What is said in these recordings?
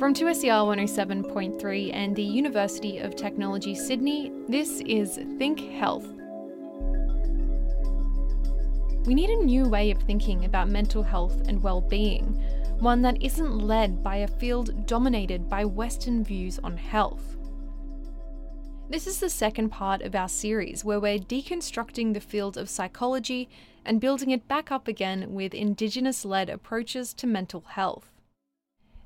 From 2SER 107.3 and the University of Technology Sydney, this is Think Health. We need a new way of thinking about mental health and well-being, one that isn't led by a field dominated by Western views on health. This is the second part of our series where we're deconstructing the field of psychology and building it back up again with Indigenous led approaches to mental health.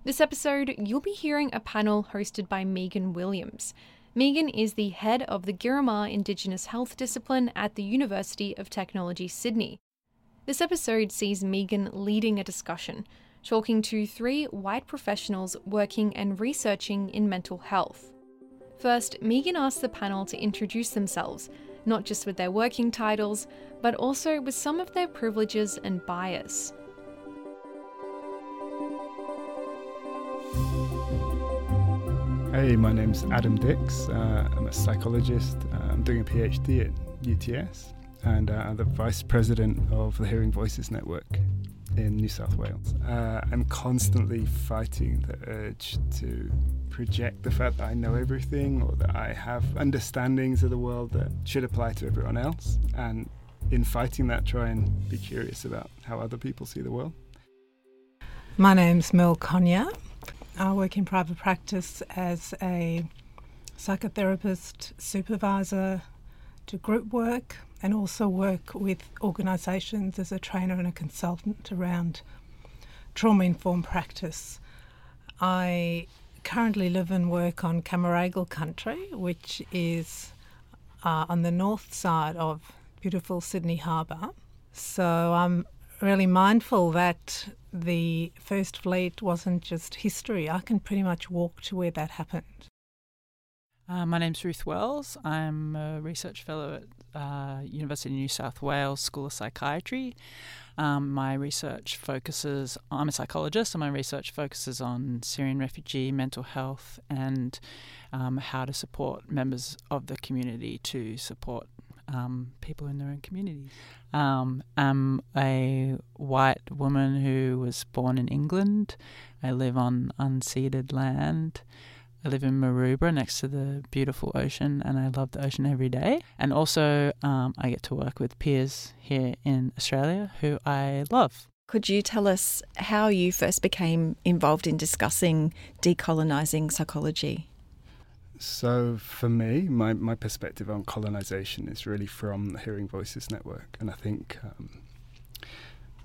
This episode, you'll be hearing a panel hosted by Megan Williams. Megan is the head of the Girra Maa Indigenous Health discipline at the University of Technology Sydney. This episode sees Megan leading a discussion, talking to three white professionals working and researching in mental health. First, Megan asked the panel to introduce themselves, not just with their working titles, but also with some of their privileges and bias. Hey, my name's Adam Dickes. Uh, I'm a psychologist. Uh, I'm doing a PhD at UTS, and uh, I'm the vice president of the Hearing Voices Network in New South Wales. Uh, I'm constantly fighting the urge to project the fact that I know everything or that I have understandings of the world that should apply to everyone else. And in fighting that, try and be curious about how other people see the world. My name's Mel Conyer. I work in private practice as a psychotherapist, supervisor, do group work, and also work with organisations as a trainer and a consultant around trauma informed practice. I currently live and work on Cammeraygal country, which is uh, on the north side of beautiful Sydney Harbour. So I'm really mindful that the First Fleet wasn't just history. I can pretty much walk to where that happened. Uh, my name's Ruth Wells. I'm a research fellow at uh, University of New South Wales School of Psychiatry. Um, my research focuses, I'm a psychologist, and my research focuses on Syrian refugee mental health and um, how to support members of the community to support um, people in their own communities. Um, I'm a white woman who was born in England. I live on unceded land. I live in Maroubra next to the beautiful ocean, and I love the ocean every day. And also, um, I get to work with peers here in Australia who I love. Could you tell us how you first became involved in discussing decolonising psychology? So, for me, my, my perspective on colonisation is really from the Hearing Voices Network. And I think um,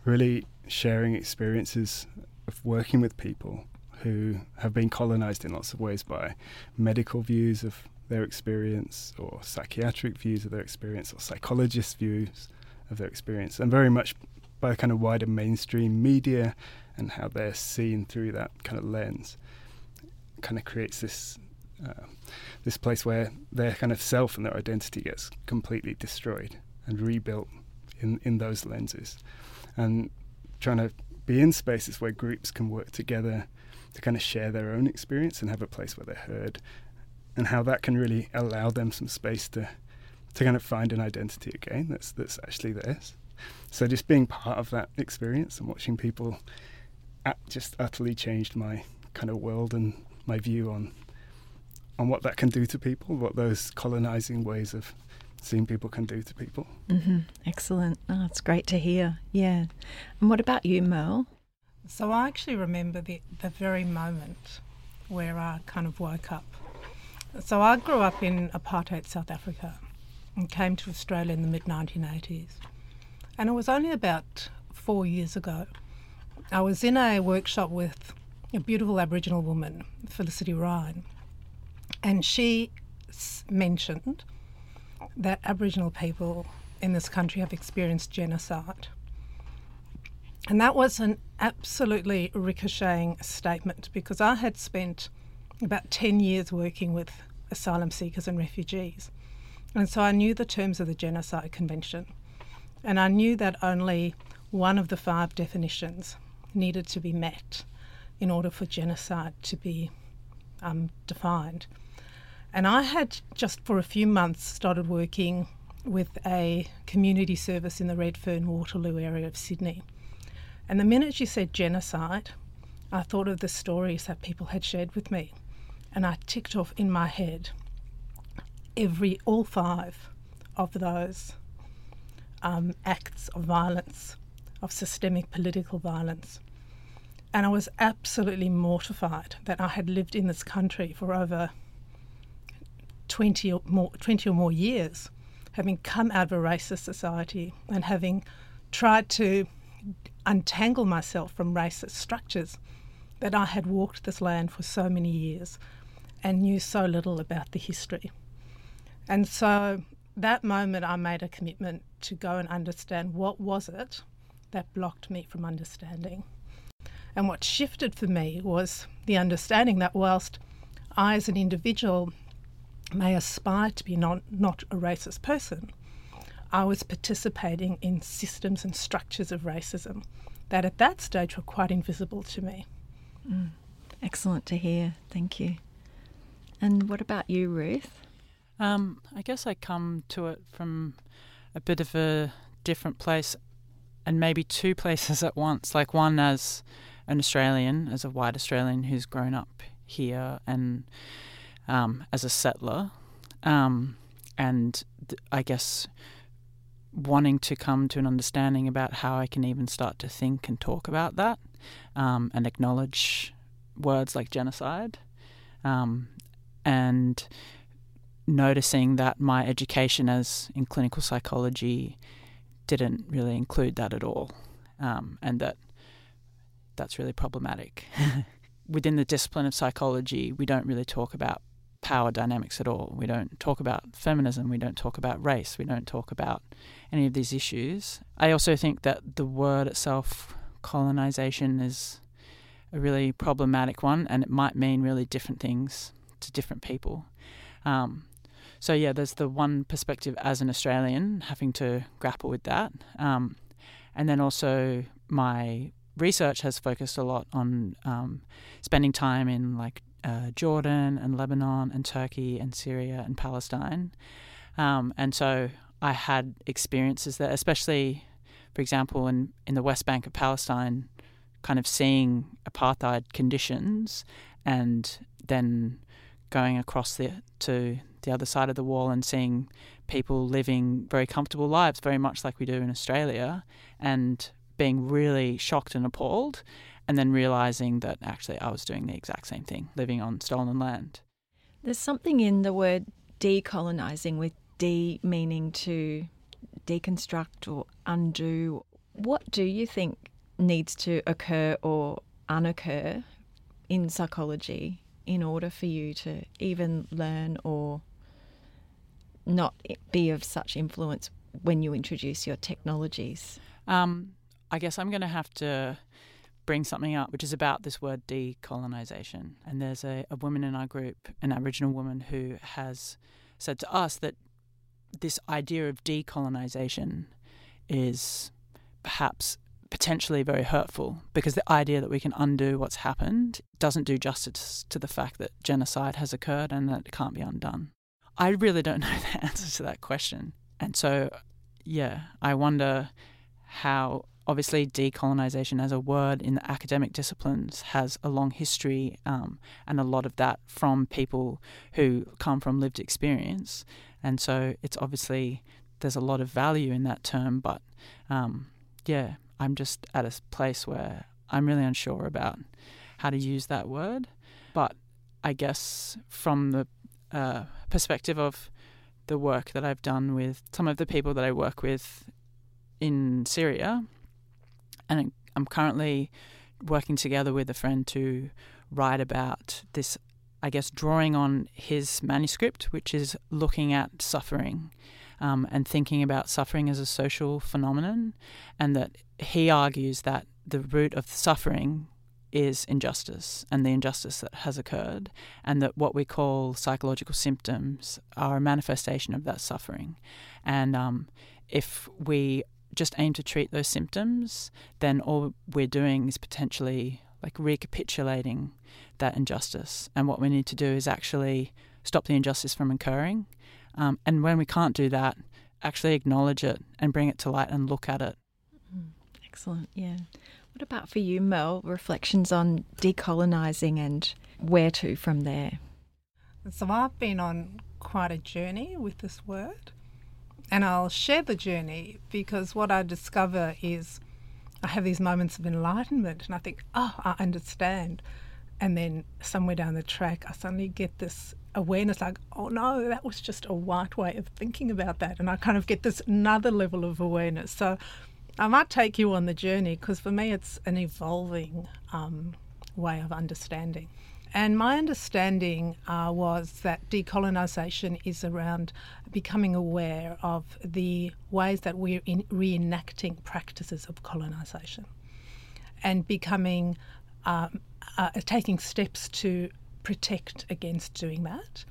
really sharing experiences of working with people who have been colonized in lots of ways by medical views of their experience or psychiatric views of their experience or psychologist views of their experience and very much by kind of wider mainstream media and how they're seen through that kind of lens kind of creates this uh, this place where their kind of self and their identity gets completely destroyed and rebuilt in in those lenses and trying to be in spaces where groups can work together to kind of share their own experience and have a place where they're heard, and how that can really allow them some space to to kind of find an identity again that's that's actually theirs. So just being part of that experience and watching people just utterly changed my kind of world and my view on on what that can do to people, what those colonizing ways of seeing people can do to people. Mm-hmm. Excellent. Oh, it's great to hear. Yeah. And what about you, Merle? So I actually remember the, the very moment where I kind of woke up. So I grew up in apartheid South Africa and came to Australia in the mid 1980s. And it was only about four years ago. I was in a workshop with a beautiful Aboriginal woman, Felicity Ryan, and she mentioned that Aboriginal people in this country have experienced genocide. And that was an absolutely ricocheting statement because I had spent about 10 years working with asylum seekers and refugees. And so I knew the terms of the Genocide Convention. And I knew that only one of the five definitions needed to be met in order for genocide to be um, defined. And I had just for a few months started working with a community service in the Redfern Waterloo area of Sydney. And the minute you said genocide, I thought of the stories that people had shared with me, and I ticked off in my head every, all five of those um, acts of violence, of systemic political violence. And I was absolutely mortified that I had lived in this country for over 20 or more, 20 or more years, having come out of a racist society and having tried to untangle myself from racist structures, that I had walked this land for so many years and knew so little about the history. And so that moment I made a commitment to go and understand what was it that blocked me from understanding. And what shifted for me was the understanding that whilst I, as an individual, may aspire to be not, not a racist person, I was participating in systems and structures of racism that at that stage were quite invisible to me. Mm. Excellent to hear. Thank you. And what about you, Ruth? Um, I guess I come to it from a bit of a different place and maybe two places at once. Like one as an Australian, as a white Australian who's grown up here and um, as a settler. Um, and th- I guess wanting to come to an understanding about how I can even start to think and talk about that um, and acknowledge words like genocide. Um, and noticing that my education as in clinical psychology didn't really include that at all, um, and that that's really problematic. Within the discipline of psychology, we don't really talk about power dynamics at all. We don't talk about feminism. We don't talk about race. We don't talk about any of these issues. I also think that the word itself, colonization, is a really problematic one, and it might mean really different things to different people. Um, so yeah, there's the one perspective as an Australian having to grapple with that, um, and then also my research has focused a lot on um, spending time in like uh, Jordan and Lebanon and Turkey and Syria and Palestine, um, and so I had experiences there, especially, for example, in in the West Bank of Palestine, kind of seeing apartheid conditions, and then going across the to the other side of the wall and seeing people living very comfortable lives, very much like we do in Australia, and being really shocked and appalled, and then realizing that actually I was doing the exact same thing, living on stolen land. There's something in the word decolonizing with de meaning to deconstruct or undo. What do you think needs to occur or unoccur in psychology in order for you to even learn or not be of such influence when you introduce your technologies? Um, I guess I'm going to have to bring something up, which is about this word decolonization. And there's a, a woman in our group, an Aboriginal woman, who has said to us that this idea of decolonization is perhaps potentially very hurtful because the idea that we can undo what's happened doesn't do justice to the fact that genocide has occurred and that it can't be undone. I really don't know the answer to that question. And so, yeah, I wonder how obviously decolonization as a word in the academic disciplines has a long history um, and a lot of that from people who come from lived experience. And so it's obviously there's a lot of value in that term, but um, yeah, I'm just at a place where I'm really unsure about how to use that word. But I guess from the uh, perspective of the work that I've done with some of the people that I work with in Syria, and I'm currently working together with a friend to write about this, I guess, drawing on his manuscript, which is looking at suffering um, and thinking about suffering as a social phenomenon, and that he argues that the root of suffering is injustice and the injustice that has occurred, and that what we call psychological symptoms are a manifestation of that suffering. And um, if we just aim to treat those symptoms, then all we're doing is potentially like recapitulating that injustice. And what we need to do is actually stop the injustice from occurring. Um, and when we can't do that, actually acknowledge it and bring it to light and look at it. Mm, excellent, yeah. What about for you, Mel? Reflections on decolonising and where to from there? So I've been on quite a journey with this word, and I'll share the journey because what I discover is I have these moments of enlightenment and I think, oh, I understand. And then somewhere down the track, I suddenly get this awareness like, oh no, that was just a white way of thinking about that. And I kind of get this another level of awareness. So I might take you on the journey because for me, it's an evolving um, way of understanding. And my understanding uh, was that decolonisation is around becoming aware of the ways that we're in reenacting practices of colonisation and becoming, um, uh, taking steps to protect against doing that.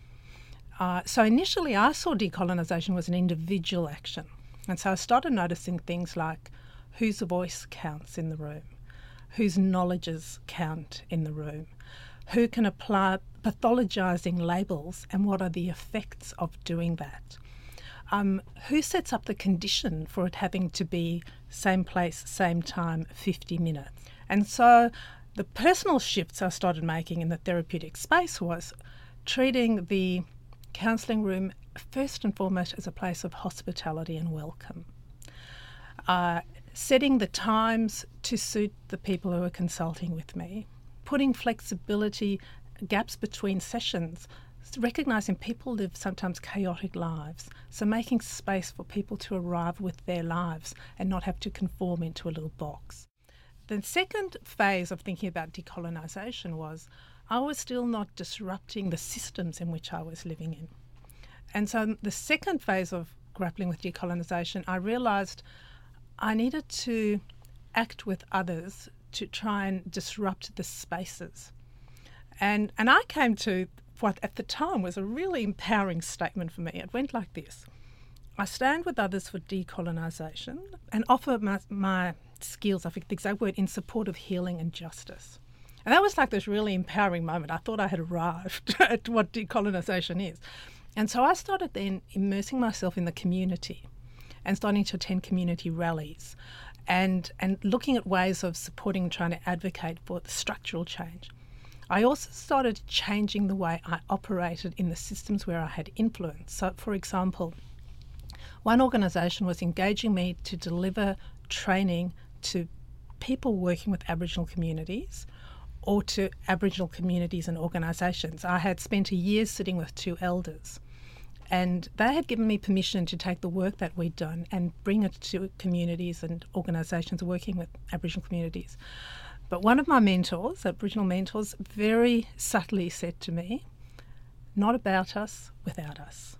Uh, so initially, I saw decolonisation was an individual action. And so I started noticing things like whose voice counts in the room, whose knowledges count in the room who can apply pathologizing labels and what are the effects of doing that. Um, who sets up the condition for it having to be same place, same time, 50 minutes? And so the personal shifts I started making in the therapeutic space was treating the counselling room first and foremost as a place of hospitality and welcome. Uh, setting the times to suit the people who are consulting with me putting flexibility gaps between sessions recognizing people live sometimes chaotic lives. So making space for people to arrive with their lives and not have to conform into a little box. The second phase of thinking about decolonisation was I was still not disrupting the systems in which I was living in. And so the second phase of grappling with decolonisation, I realised I needed to act with others to try and disrupt the spaces. And, and I came to what at the time was a really empowering statement for me. It went like this I stand with others for decolonisation and offer my, my skills, I think the exact word, in support of healing and justice. And that was like this really empowering moment. I thought I had arrived at what decolonisation is. And so I started then immersing myself in the community and starting to attend community rallies and, and looking at ways of supporting and trying to advocate for the structural change. I also started changing the way I operated in the systems where I had influence. So, for example, one organisation was engaging me to deliver training to people working with Aboriginal communities or to Aboriginal communities and organisations. I had spent a year sitting with two elders and they had given me permission to take the work that we'd done and bring it to communities and organisations working with Aboriginal communities. But one of my mentors, Aboriginal mentors, very subtly said to me, Not about us without us.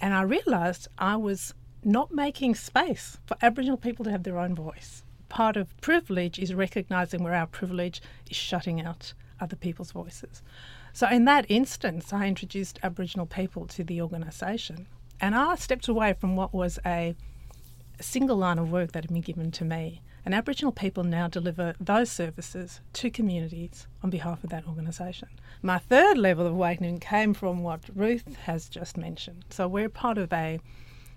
And I realised I was not making space for Aboriginal people to have their own voice. Part of privilege is recognising where our privilege is shutting out other people's voices. So, in that instance, I introduced Aboriginal people to the organisation and I stepped away from what was a single line of work that had been given to me. And Aboriginal people now deliver those services to communities on behalf of that organisation. My third level of awakening came from what Ruth has just mentioned. So, we're part of a,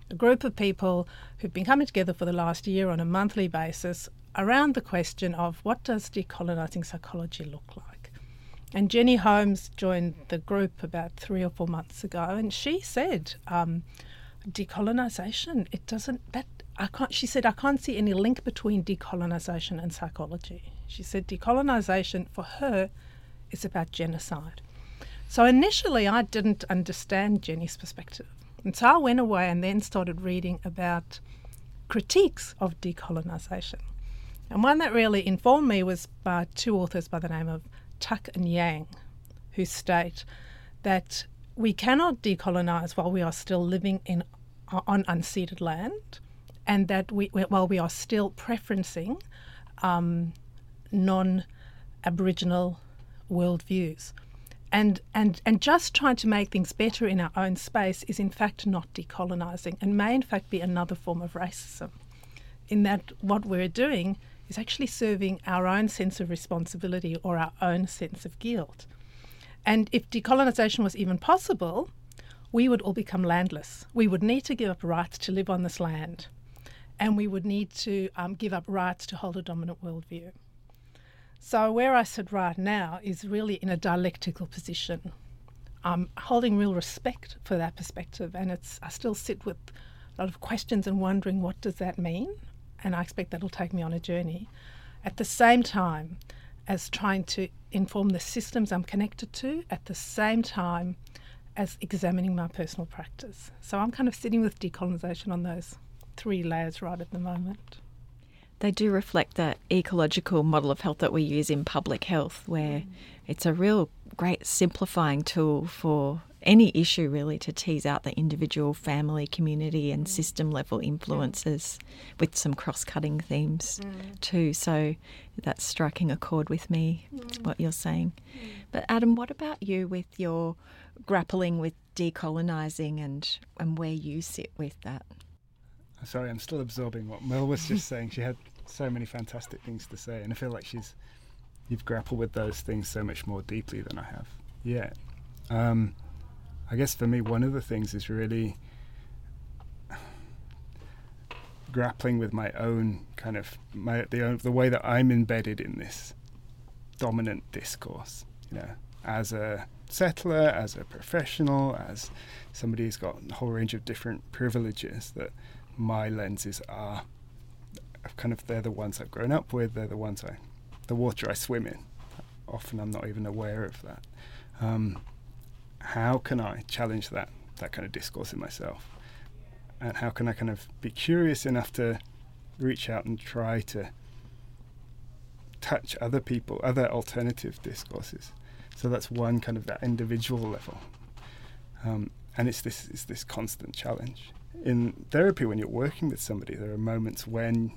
a group of people who've been coming together for the last year on a monthly basis around the question of what does decolonising psychology look like? And Jenny Holmes joined the group about three or four months ago, and she said, um, "Decolonisation. It doesn't that I can't." She said, "I can't see any link between decolonisation and psychology." She said, "Decolonisation for her is about genocide." So initially, I didn't understand Jenny's perspective, and so I went away and then started reading about critiques of decolonisation. And one that really informed me was by two authors by the name of Tuck and Yang, who state that we cannot decolonize while we are still living in on unceded land, and that we while we are still preferencing um, non-Aboriginal worldviews. And, and, and just trying to make things better in our own space is in fact not decolonising and may in fact be another form of racism. In that what we're doing is actually serving our own sense of responsibility or our own sense of guilt. And if decolonisation was even possible, we would all become landless. We would need to give up rights to live on this land. and we would need to um, give up rights to hold a dominant worldview. So, where I sit right now is really in a dialectical position. I'm holding real respect for that perspective, and it's I still sit with a lot of questions and wondering what does that mean, and I expect that'll take me on a journey. At the same time as trying to inform the systems I'm connected to, at the same time as examining my personal practice. So I'm kind of sitting with decolonisation on those three layers right at the moment. They do reflect that ecological model of health that we use in public health, where mm. it's a real great simplifying tool for any issue really to tease out the individual family, community, and mm. system level influences mm. with some cross cutting themes mm. too. So that's striking a chord with me, mm. what you're saying. But Adam, what about you with your grappling with decolonising and, and where you sit with that? Sorry, I'm still absorbing what Mel was just saying. She had so many fantastic things to say, and I feel like she's you've grappled with those things so much more deeply than I have. Yeah. Um, I guess for me, one of the things is really grappling with my own kind of my the the way that I'm embedded in this dominant discourse. You know, as a settler, as a professional, as somebody who's got a whole range of different privileges that my lenses are kind of they're the ones I've grown up with, they're the ones I the water I swim in. Often I'm not even aware of that. Um, how can I challenge that that kind of discourse in myself? And how can I kind of be curious enough to reach out and try to touch other people, other alternative discourses? So that's one kind of that individual level. Um, and it's this it's this constant challenge. In therapy, when you're working with somebody, there are moments when,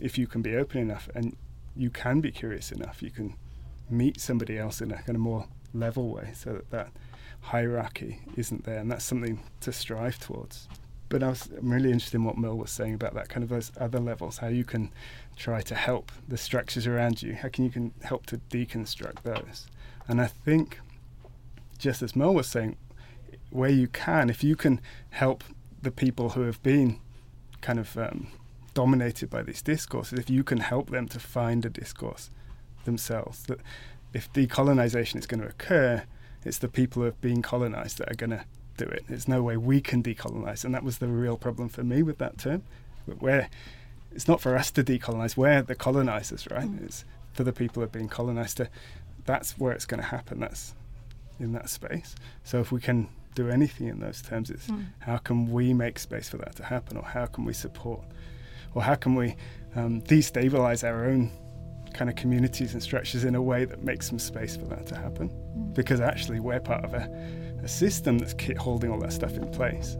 if you can be open enough and you can be curious enough, you can meet somebody else in a kind of more level way, so that that hierarchy isn't there, and that's something to strive towards. But I was, I'm really interested in what Mel was saying about that kind of those other levels, how you can try to help the structures around you, how can you can help to deconstruct those. And I think, just as Mel was saying, where you can, if you can help the people who have been kind of um, dominated by these discourses, if you can help them to find a discourse themselves, that if decolonization is going to occur, it's the people who have been colonized that are going to do it. There's no way we can decolonize, and that was the real problem for me with that term. Where it's not for us to decolonize, we're the colonizers, right? Mm. It's for the people who have been colonized to. That's where it's going to happen. That's in that space. So if we can do anything in those terms, it's mm. how can we make space for that to happen, or how can we support, or how can we um, destabilize our own kind of communities and structures in a way that makes some space for that to happen. Mm. Because actually, we're part of a, a system that's holding all that stuff in place.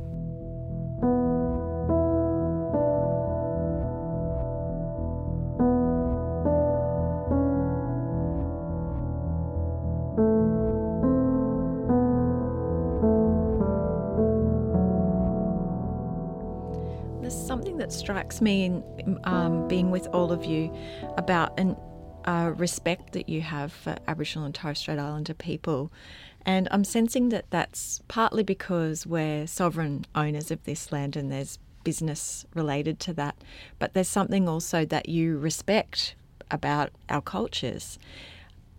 Strikes me in um, being with all of you about an uh, respect that you have for Aboriginal and Torres Strait Islander people. And I'm sensing that that's partly because we're sovereign owners of this land and there's business related to that. But there's something also that you respect about our cultures.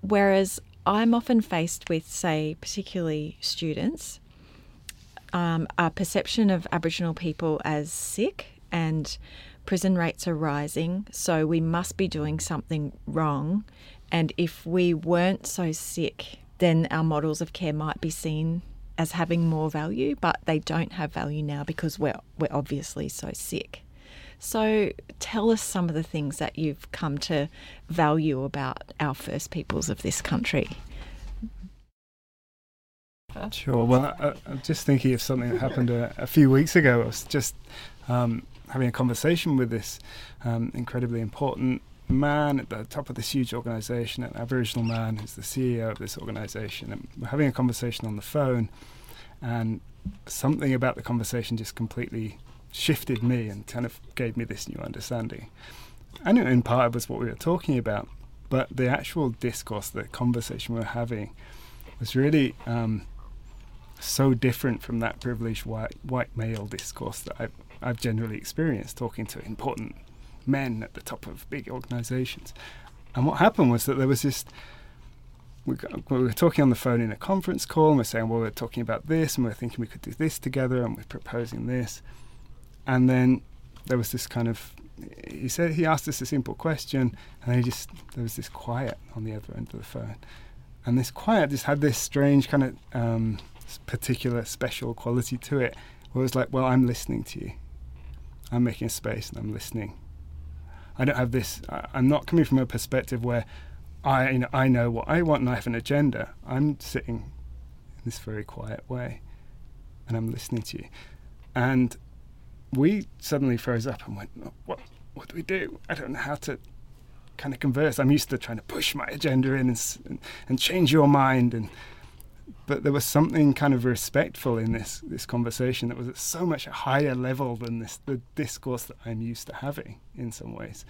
Whereas I'm often faced with, say, particularly students, um, a perception of Aboriginal people as sick and prison rates are rising, so we must be doing something wrong. And if we weren't so sick, then our models of care might be seen as having more value, but they don't have value now because we're, we're obviously so sick. So tell us some of the things that you've come to value about our First Peoples of this country. Sure. Well, I, am just thinking of something that happened a, a few weeks ago. I was just um, having a conversation with this um, incredibly important man at the top of this huge organization, an Aboriginal man who's the CEO of this organization. And we're having a conversation on the phone, and something about the conversation just completely shifted me and kind of gave me this new understanding. I And in part, it was what we were talking about, but the actual discourse, the conversation we were having, was really um, so different from that privileged white white male discourse that I've I've generally experienced talking to important men at the top of big organisations. And what happened was that there was this. We, we were talking on the phone in a conference call, and we're saying, well, we're talking about this, and we're thinking we could do this together, and we're proposing this. And then there was this kind of he said he asked us a simple question, and then he just there was this quiet on the other end of the phone, and this quiet just had this strange kind of um, particular special quality to it, where it was like, well, I'm listening to you, I'm making space and I'm listening. I don't have this. I'm not coming from a perspective where I you know I know what I want and I have an agenda. I'm sitting in this very quiet way, and I'm listening to you, and we suddenly froze up and went, oh, "What? What do we do? I don't know how to kind of converse. I'm used to trying to push my agenda in and, and, and change your mind, and but there was something kind of respectful in this this conversation that was at so much a higher level than this the discourse that I'm used to having in some ways.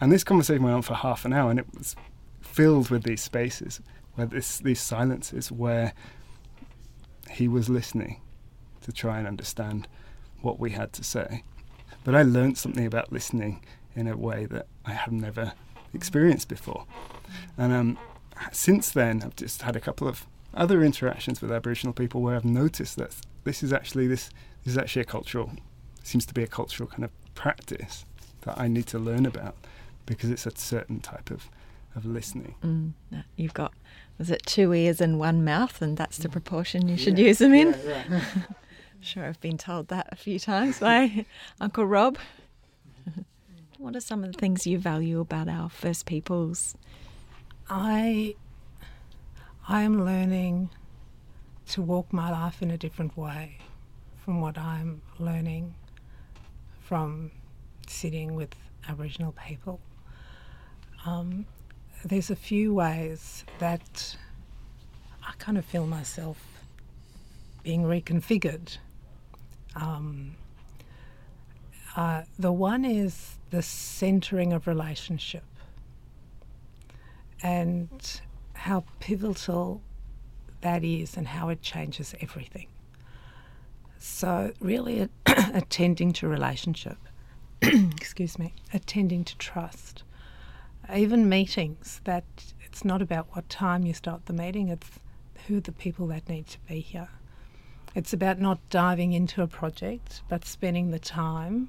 And this conversation went on for half an hour, and it was filled with these spaces where this these silences where he was listening to try and understand what we had to say. But I learned something about listening in a way that I have never experienced before. And um, since then, I've just had a couple of other interactions with Aboriginal people where I've noticed that this is actually this, this is actually a cultural seems to be a cultural kind of practice that I need to learn about because it's a certain type of of listening. Mm, you've got was it two ears and one mouth, and that's the proportion you should yeah, use them in. Yeah, right. sure I've been told that a few times by Uncle Rob. what are some of the things you value about our First Peoples? I I am learning to walk my life in a different way from what I'm learning from sitting with Aboriginal people. Um, there's a few ways that I kind of feel myself being reconfigured um, uh, the one is the centering of relationship and how pivotal that is and how it changes everything. So, really, attending to relationship, excuse me, attending to trust. Even meetings, that it's not about what time you start the meeting, it's who the people that need to be here. It's about not diving into a project, but spending the time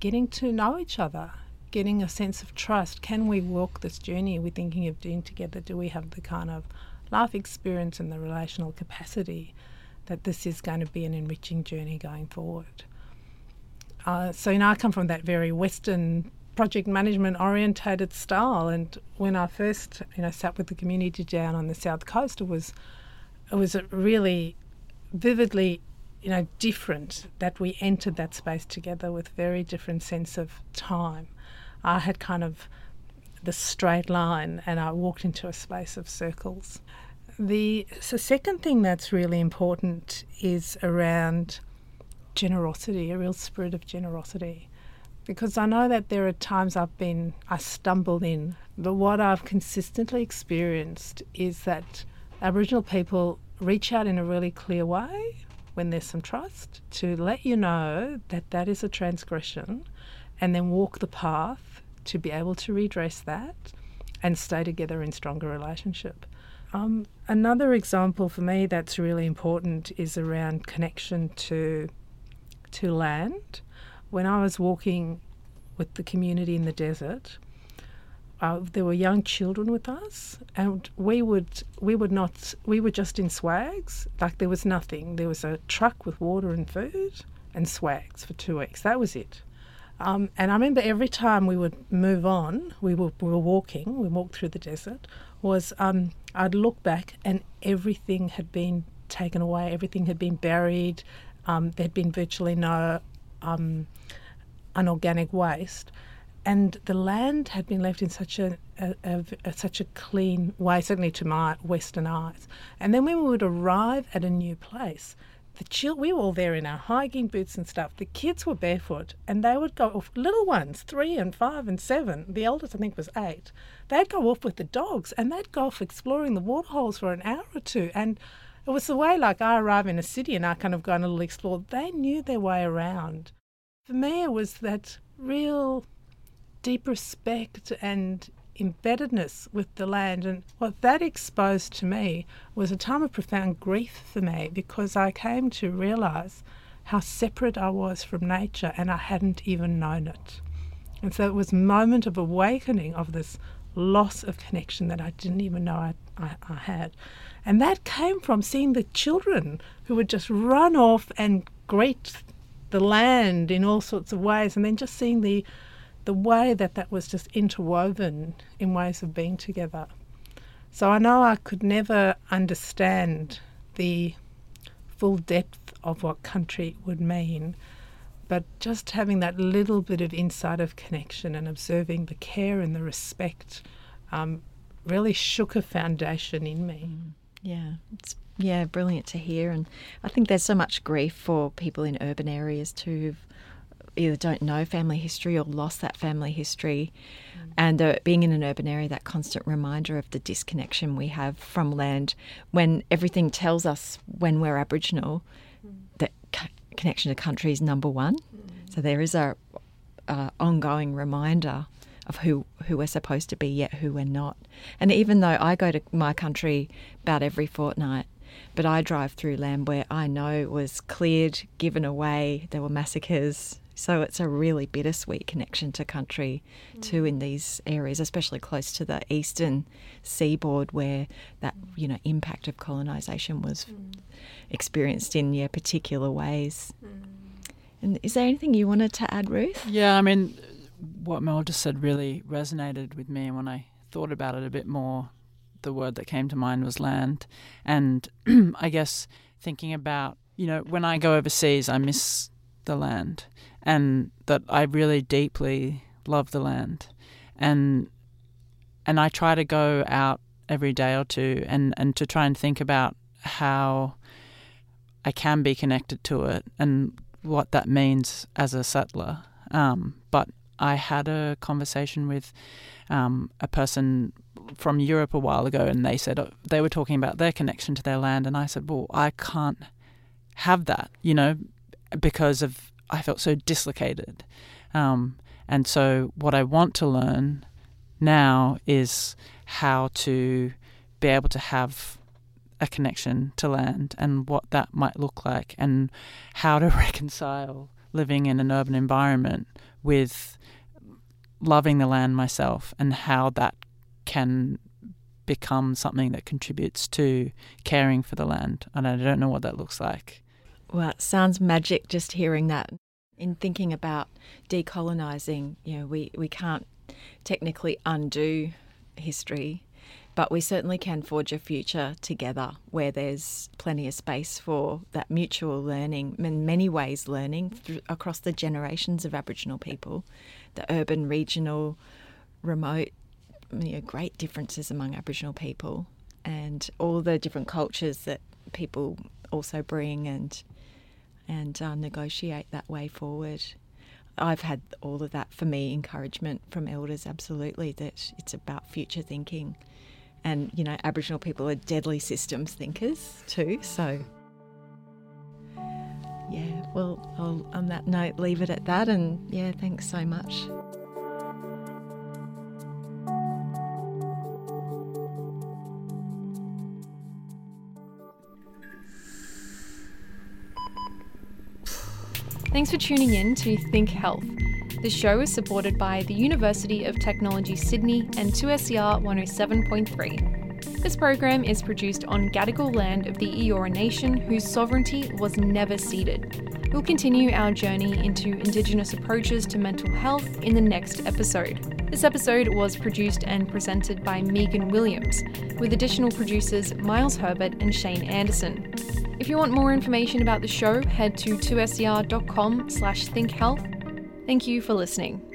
getting to know each other, getting a sense of trust. Can we walk this journey we're thinking of doing together? Do we have the kind of life experience and the relational capacity that this is going to be an enriching journey going forward? Uh, so, you know, I come from that very Western project management orientated style, and when I first, you know, sat with the community down on the south coast, it was it was really vividly you know different that we entered that space together with very different sense of time i had kind of the straight line and i walked into a space of circles. The, the second thing that's really important is around generosity a real spirit of generosity. Because I know that there are times I've been, I stumbled in, but what I've consistently experienced is that Aboriginal people reach out in a really clear way when there's some trust to let you know that that is a transgression and then walk the path to be able to redress that and stay together in stronger relationship. Um, another example for me that's really important is around connection to to land. When I was walking with the community in the desert, uh, there were young children with us, and we would we would not we were just in swags. Like there was nothing. There was a truck with water and food and swags for two weeks. That was it. Um, and I remember every time we would move on, we were, we were walking, we walked through the desert, was um, I'd look back and everything had been taken away, everything had been buried, um, there'd been virtually no um, unorganic waste. And the land had been left in such a, a, a, a, such a clean way, certainly to my Western eyes. And then when we would arrive at a new place, the chill, we were all there in our hiking boots and stuff. The kids were barefoot, and they would go off. Little ones, three and five and seven. The eldest, I think, was eight. They'd go off with the dogs, and they'd go off exploring the waterholes for an hour or two. And it was the way, like I arrive in a city and I kind of go and a little explore. They knew their way around. For me, it was that real deep respect and embeddedness with the land. And what that exposed to me was a time of profound grief for me because I came to realise how separate I was from nature and I hadn't even known it. And so it was a moment of awakening of this loss of connection that I didn't even know I, I, I had. And that came from seeing the children who would just run off and greet the land in all sorts of ways, and then just seeing the the way that that was just interwoven in ways of being together. So I know I could never understand the full depth of what country would mean, but just having that little bit of insight of connection and observing the care and the respect um, really shook a foundation in me. Mm. Yeah, it's yeah brilliant to hear, and I think there's so much grief for people in urban areas too either don't know family history or lost that family history. Mm. And uh, being in an urban area, that constant reminder of the disconnection we have from land when everything tells us when we're Aboriginal mm. that c- connection to country is number one. Mm. So there is a, a ongoing reminder of who, who we're supposed to be, yet who we're not. And even though I go to my country about every fortnight, but I drive through land where I know was cleared, given away, there were massacres, so it's a really bittersweet connection to country mm. too in these areas, especially close to the eastern seaboard where that you know impact of colonisation was mm. experienced in yeah particular ways. Mm. And is there anything you wanted to add, Ruth? Yeah, I mean, what Mel just said really resonated with me and when I thought about it a bit more. The word that came to mind was land, and I guess thinking about you know when I go overseas, I miss the land and that I really deeply love the land, and and I try to go out every day or two and and to try and think about how I can be connected to it and what that means as a settler. Um, but I had a conversation with um, a person from Europe a while ago, and they said uh, they were talking about their connection to their land, and I said, "Well, I can't have that, you know, because of I felt so dislocated. Um, and so, what I want to learn now is how to be able to have a connection to land and what that might look like, and how to reconcile living in an urban environment with loving the land myself, and how that can become something that contributes to caring for the land. And I don't know what that looks like. Well, it sounds magic just hearing that. In thinking about decolonising, you know, we, we can't technically undo history, but we certainly can forge a future together where there's plenty of space for that mutual learning, in many ways, learning across the generations of Aboriginal people, the urban, regional, remote, you know, great differences among Aboriginal people, and all the different cultures that people also bring and and uh, negotiate that way forward. I've had all of that for me encouragement from elders absolutely that it's about future thinking. And you know aboriginal people are deadly systems thinkers too so. Yeah well I'll on that note leave it at that and yeah thanks so much Thanks for tuning in to Think Health. The show is supported by the University of Technology Sydney and 2SER 107.3. This program is produced on Gadigal land of the Eora Nation, whose sovereignty was never ceded. We'll continue our journey into Indigenous approaches to mental health in the next episode. This episode was produced and presented by Megan Williams, with additional producers Miles Herbert and Cheyne Anderson. If you want more information about the show, head to 2ser.com slash thinkhealth. Thank you for listening.